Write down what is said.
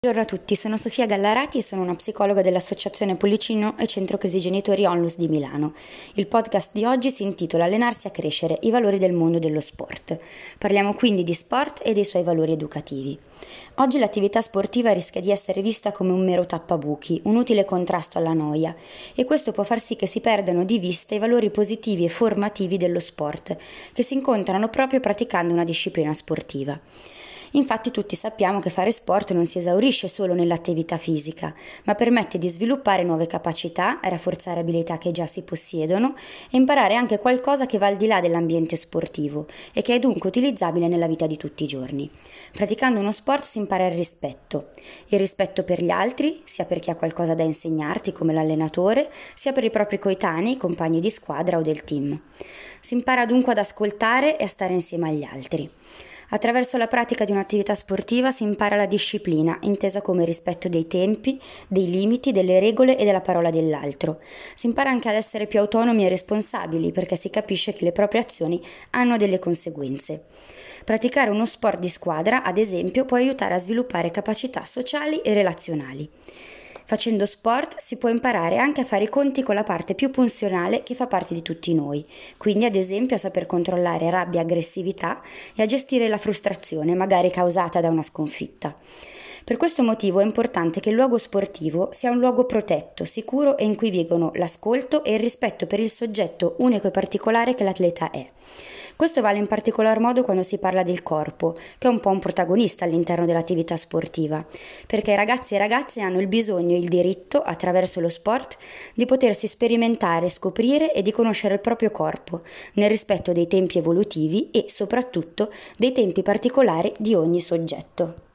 Buongiorno a tutti, sono Sofia Gallarati e sono una psicologa dell'Associazione Pollicino e Centro Crisi Genitori Onlus di Milano. Il podcast di oggi si intitola Allenarsi a crescere, i valori del mondo dello sport. Parliamo quindi di sport e dei suoi valori educativi. Oggi l'attività sportiva rischia di essere vista come un mero tappabuchi, un utile contrasto alla noia e questo può far sì che si perdano di vista i valori positivi e formativi dello sport, che si incontrano proprio praticando una disciplina sportiva. Infatti tutti sappiamo che fare sport non si esaurisce solo nell'attività fisica, ma permette di sviluppare nuove capacità, rafforzare abilità che già si possiedono e imparare anche qualcosa che va al di là dell'ambiente sportivo e che è dunque utilizzabile nella vita di tutti i giorni. Praticando uno sport si impara il rispetto, il rispetto per gli altri, sia per chi ha qualcosa da insegnarti come l'allenatore, sia per i propri coetanei, compagni di squadra o del team. Si impara dunque ad ascoltare e a stare insieme agli altri. Attraverso la pratica di un'attività sportiva si impara la disciplina, intesa come rispetto dei tempi, dei limiti, delle regole e della parola dell'altro. Si impara anche ad essere più autonomi e responsabili perché si capisce che le proprie azioni hanno delle conseguenze. Praticare uno sport di squadra, ad esempio, può aiutare a sviluppare capacità sociali e relazionali. Facendo sport si può imparare anche a fare i conti con la parte più funzionale che fa parte di tutti noi, quindi ad esempio a saper controllare rabbia e aggressività e a gestire la frustrazione, magari causata da una sconfitta. Per questo motivo è importante che il luogo sportivo sia un luogo protetto, sicuro e in cui vigono l'ascolto e il rispetto per il soggetto unico e particolare che l'atleta è. Questo vale in particolar modo quando si parla del corpo, che è un po' un protagonista all'interno dell'attività sportiva, perché i ragazzi e ragazze hanno il bisogno e il diritto, attraverso lo sport, di potersi sperimentare, scoprire e di conoscere il proprio corpo, nel rispetto dei tempi evolutivi e soprattutto dei tempi particolari di ogni soggetto.